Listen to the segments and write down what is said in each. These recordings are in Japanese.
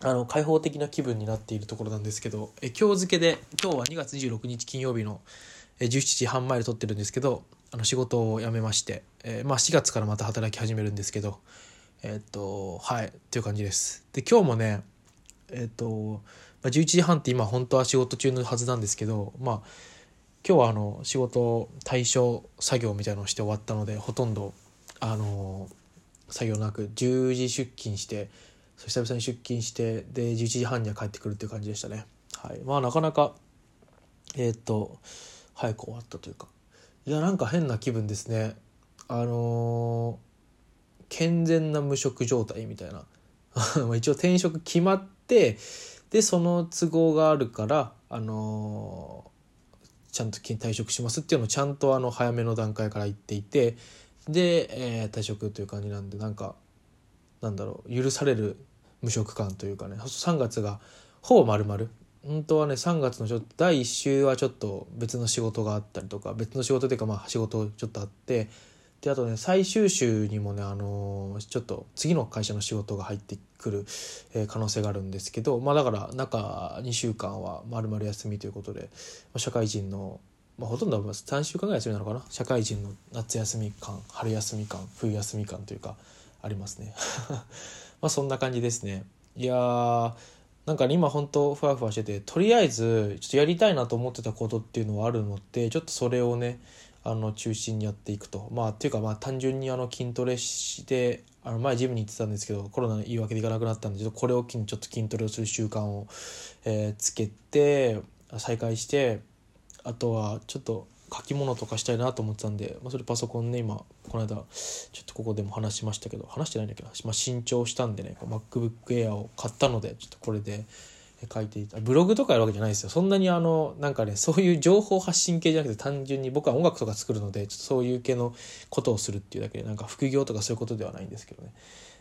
あの開放的な気分になっているところなんですけどえ今日付けで今日は2月26日金曜日のえ17時半前で撮ってるんですけどあの仕事を辞めまして、えーまあ、4月からまた働き始めるんですけどえっとはいっていう感じです。で今日もねえっと、まあ、11時半って今本当は仕事中のはずなんですけどまあ今日はあの仕事対象作業みたいのをして終わったのでほとんどあの作業なく10時出勤して久々に出勤してで11時半には帰ってくるっていう感じでしたね。はい。まあなかなかえーっと早く終わったというか。いやなんか変な気分ですね。あのー健全な無職状態みたいな。一応転職決まってでその都合があるからあのーちゃんと退職しますっていうのをちゃんとあの早めの段階から言っていてで、えー退職という感じなんでなんかなんだろう許される無職感というかね。3月がほぼ丸々。本当はね3月のちょっと第1週はちょっと別の仕事があったりとか別の仕事というかまあ仕事ちょっとあって。であとね最終週にもねあのーちょっと次の会社の仕事が入ってくる、えー可能性があるんですけどまあだから中2週間は丸々休みということで、まあ社会人のまあ、ほとんど3週間ぐらい休みなのかな。社会人の夏休み感春休み感冬休み感というかありますね。まあそんな感じですね。いやーなんか今本当ふわふわしててとりあえずちょっとやりたいなと思ってたことっていうのはあるのでちょっとそれをねあの中心にやっていくと。まあっていうかまあ単純にあの筋トレしてあの前ジムに行ってたんですけどコロナの言い訳で行かなくなったんでちょっとこれを機にちょっと筋トレをする習慣を、えーつけて再開してあとはちょっと書き物とかしたいなと思ってたんで、まあ、それパソコンね今この間ちょっとここでも話しましたけど話してないんだけど、まあ、新調したんでね MacBook Air を買ったのでちょっとこれで書いていた。ブログとかやるわけじゃないですよ。そんなにあのなんかねそういう情報発信系じゃなくて単純に僕は音楽とか作るのでちょっとそういう系のことをするっていうだけでなんか副業とかそういうことではないんですけどね、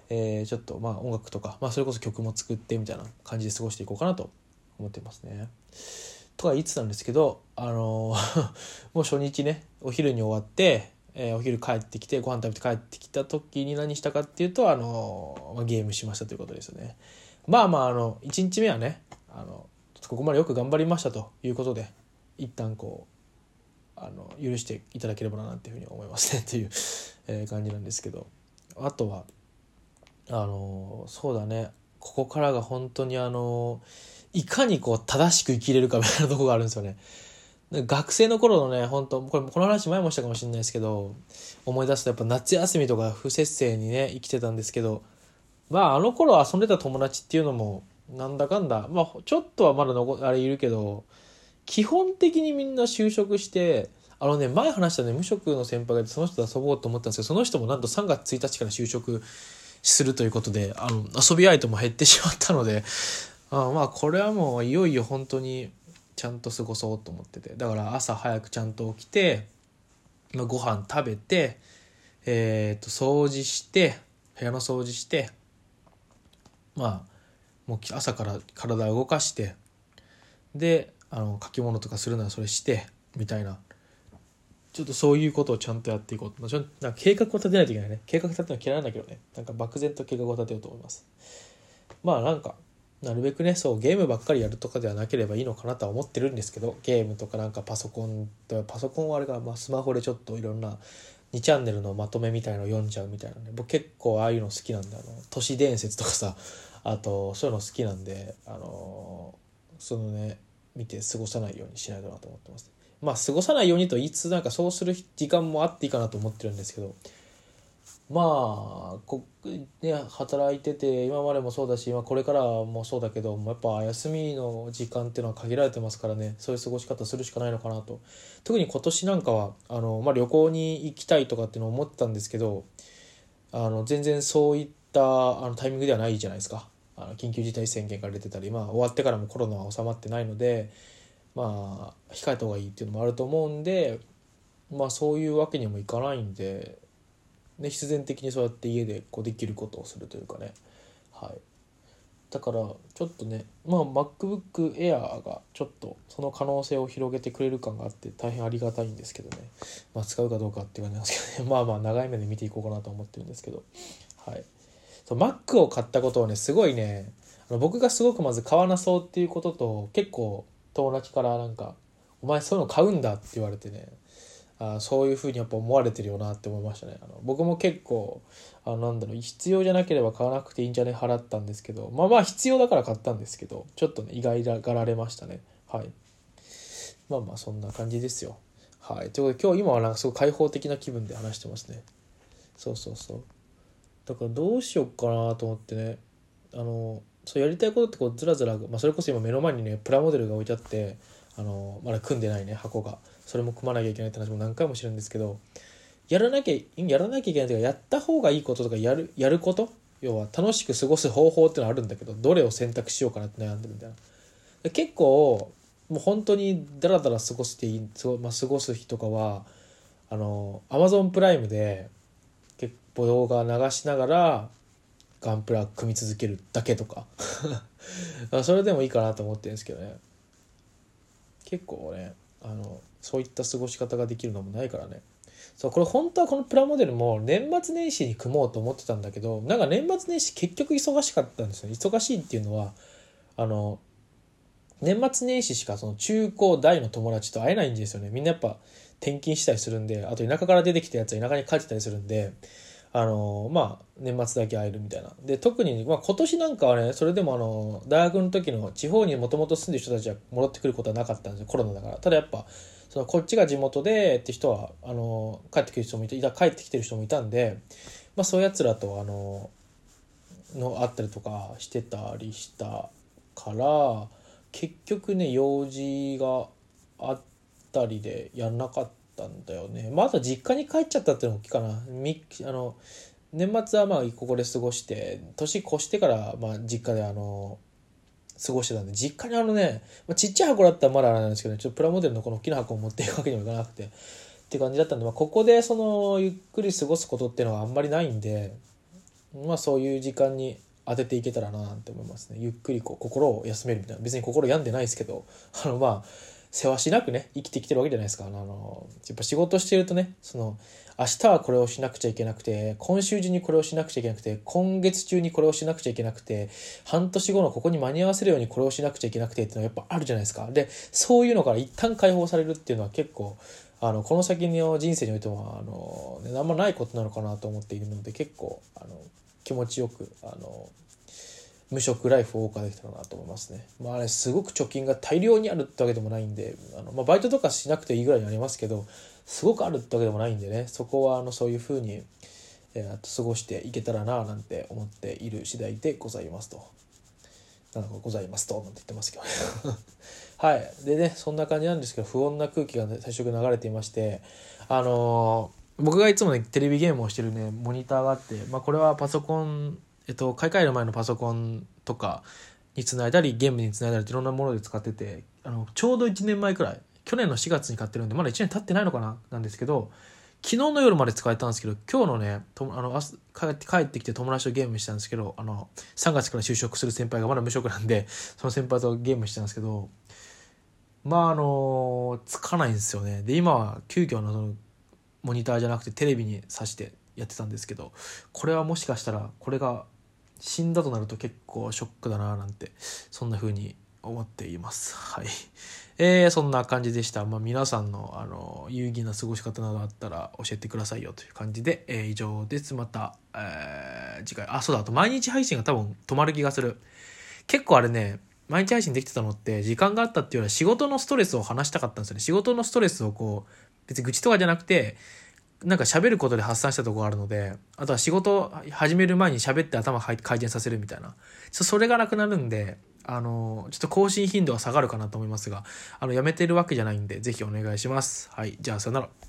えーちょっとまあ音楽とか、まあ、それこそ曲も作ってみたいな感じで過ごしていこうかなと思ってますね。とは言ってたんですけど、あのー もう初日ねお昼に終わって、えーお昼帰ってきてご飯食べて帰ってきた時に何したかっていうと、あのーまゲームしましたということですよね。まあまああの1日目はねあのここまでよく頑張りましたということで一旦こうあの許していただければななんていうふうに思いますねっていう、え感じなんですけどあとはあのそうだねここからが本当にあのーいかにこう正しく生きれるかみたいなとこがあるんですよね。学生の頃のね本当これこの話前もしたかもしれないですけど思い出すとやっぱ夏休みとか不節制にね生きてたんですけどまああの頃遊んでた友達っていうのもなんだかんだまあちょっとはまだ残あれいるけど基本的にみんな就職してあのね前話したね無職の先輩がその人と遊ぼうと思ったんですけどその人もなんと3月1日から就職するということであの遊び相手も減ってしまったのであまあこれはもういよいよ本当にちゃんと過ごそうと思ってて。だから朝早くちゃんと起きて、まあ、ご飯食べてえっ、と掃除して部屋の掃除してまあもう朝から体を動かしてであの書き物とかするならそれしてみたいな。ちょっとそういうことをちゃんとやっていこうと。ちょなんか計画を立てないといけないね。計画立てるのは嫌いなんだけどね。なんか漠然と計画を立てようと思います。まあなんかなるべくねそうゲームばっかりやるとかではなければいいのかなとは思ってるんですけどゲームとかなんかパソコンパソコンはあれが、まあ、スマホでちょっといろんな2チャンネルのまとめみたいの読んじゃうみたいなね僕結構ああいうの好きなんであの都市伝説とかさあとそういうの好きなんであのそのね見て過ごさないようにしないとなと思ってます。まあ過ごさないようにと言いつつなんかそうする時間もあっていいかなと思ってるんですけどまあこね働いてて今までもそうだし、まあ、これからもそうだけどやっぱ休みの時間っていうのは限られてますからね。そういう過ごし方するしかないのかなと。特に今年なんかはあの、まあ、旅行に行きたいとかっていうのを思ってたんですけどあの全然そういったあのタイミングではないじゃないですか。あの緊急事態宣言が出てたり、まあ、終わってからもコロナは収まってないのでまあ控えた方がいいっていうのもあると思うんでまあそういうわけにもいかないんでね、必然的にそうやって家でこうできることをするというかね。はい。だからちょっとねまあ MacBook Air がちょっとその可能性を広げてくれる感があって大変ありがたいんですけどね。まあ使うかどうかっていう感じなんですけどね。まあまあ長い目で見ていこうかなと思ってるんですけど。はい。そう Mac を買ったことをねすごいねあの僕がすごくまず買わなそうっていうことと結構友達からなんか「お前そういうの買うんだ」って言われてね。あそういうふうにやっぱ思われてるよなって思いましたね。あの僕も結構あなんだろう必要じゃなければ買わなくていいんじゃね払ったんですけどまあまあ必要だから買ったんですけどちょっとね意外がられましたね。はい。まあまあそんな感じですよ。はい。ということで今日今はなんかすごい開放的な気分で話してますね。そうそうそう。だからどうしよっかなと思ってね。あのそうやりたいことってこうずらずら、まあ、それこそ今目の前にねプラモデルが置いてあってあのまだ組んでないね箱が。それも組まなきゃいけないって話も何回もしてるんですけどやらなきゃやらなきゃいけないというかやった方がいいこととかやるやること要は楽しく過ごす方法ってのはあるんだけどどれを選択しようかなって悩んでるみたいな。結構もう本当にダラダラ過ごしていい、まあ、過ごす日とかはあのアマゾンプライムで結構動画流しながらガンプラ組み続けるだけとか。それでもいいかなと思ってるんですけどね。結構ねあのそういった過ごし方ができるのもないからね。そうこれ本当はこのプラモデルも年末年始に組もうと思ってたんだけどなんか年末年始結局忙しかったんですよ。忙しいっていうのはあの年末年始しかその中高大の友達と会えないんですよね。みんなやっぱ転勤したりするんであと田舎から出てきたやつは田舎に帰ってたりするんであのまあ年末だけ会えるみたいな。で特に、まあ、今年なんかはねそれでもあの大学の時の地方にもともと住んでる人たちは戻ってくることはなかったんですよ。コロナだから。ただやっぱそのこっちが地元でって人はあの帰ってくる人もいた帰ってきてる人もいたんで、まあ、そういうやつらとあのの会ったりとかしてたりしたから結局ね用事があったりでやんなかった。たんだよね。まだ実家に帰っちゃったっていうのも大きいかな。みあの年末はまあここで過ごして年越してからまあ実家であの過ごしてたんで実家にあのね、まあ、ちっちゃい箱だったらまだあれなんですけど、ね、ちょっとプラモデルのこの大きな箱を持っていくわけにもいかなくてって感じだったんで、まあ、ここでそのゆっくり過ごすことっていうのはあんまりないんでまあそういう時間に当てていけたらなって思いますね。ゆっくりこう心を休めるみたいな。別に心病んでないですけどあのまあ世話しなくね生きてきてるわけじゃないですか。あのやっぱ仕事してるとねその明日はこれをしなくちゃいけなくて今週中にこれをしなくちゃいけなくて今月中にこれをしなくちゃいけなくて半年後のここに間に合わせるようにこれをしなくちゃいけなくてっていうのはやっぱあるじゃないですか。でそういうのから一旦解放されるっていうのは結構あのこの先の人生においてもあの、ね、あんまないことなのかなと思っているので結構あの気持ちよくあの無職ライフを謳歌できたらなと思いますね。まああれすごく貯金が大量にあるってわけでもないんで、あのまあ、バイトとかしなくていいぐらいにありますけど、すごくあるってわけでもないんでね、そこはあのそういうふうに、えー、過ごしていけたらななんて思っている次第でございますと。なんかございますと、なんて言ってますけどね。はい。でね、そんな感じなんですけど、不穏な空気が、ね、最初流れていまして、あのー、僕がいつもね、テレビゲームをしてるね、モニターがあって、まあこれはパソコンえっと、買い替える前のパソコンとかにつないだりゲームにつないだりいろんなもので使っててあのちょうど1年前くらい去年の4月に買ってるんでまだ1年経ってないのかななんですけど昨日の夜まで使えたんですけど今日のねとあの帰って帰ってきて友達とゲームしたんですけどあの3月から就職する先輩がまだ無職なんでその先輩とゲームしたんですけどまああのつかないんですよね。で今は急遽のそのモニターじゃなくてテレビに挿してやってたんですけどこれはもしかしたらこれが死んだとなると結構ショックだななんてそんな風に思っています。はい。えー、そんな感じでした、まあ、皆さんのあの有意義な過ごし方などあったら教えてくださいよという感じで、えー、以上です。また、えー、次回。あそうだ。あと毎日配信が多分止まる気がする。結構あれね毎日配信できてたのって時間があったっていうよりは仕事のストレスを話したかったんですよね。仕事のストレスをこう別に愚痴とかじゃなくてなんか喋ることで発散したところあるので、あとは仕事始める前に喋って頭回転させるみたいな。それがなくなるんで、あの、ちょっと更新頻度は下がるかなと思いますが、あの、やめてるわけじゃないんで、ぜひお願いします。はい。じゃあ、さよなら。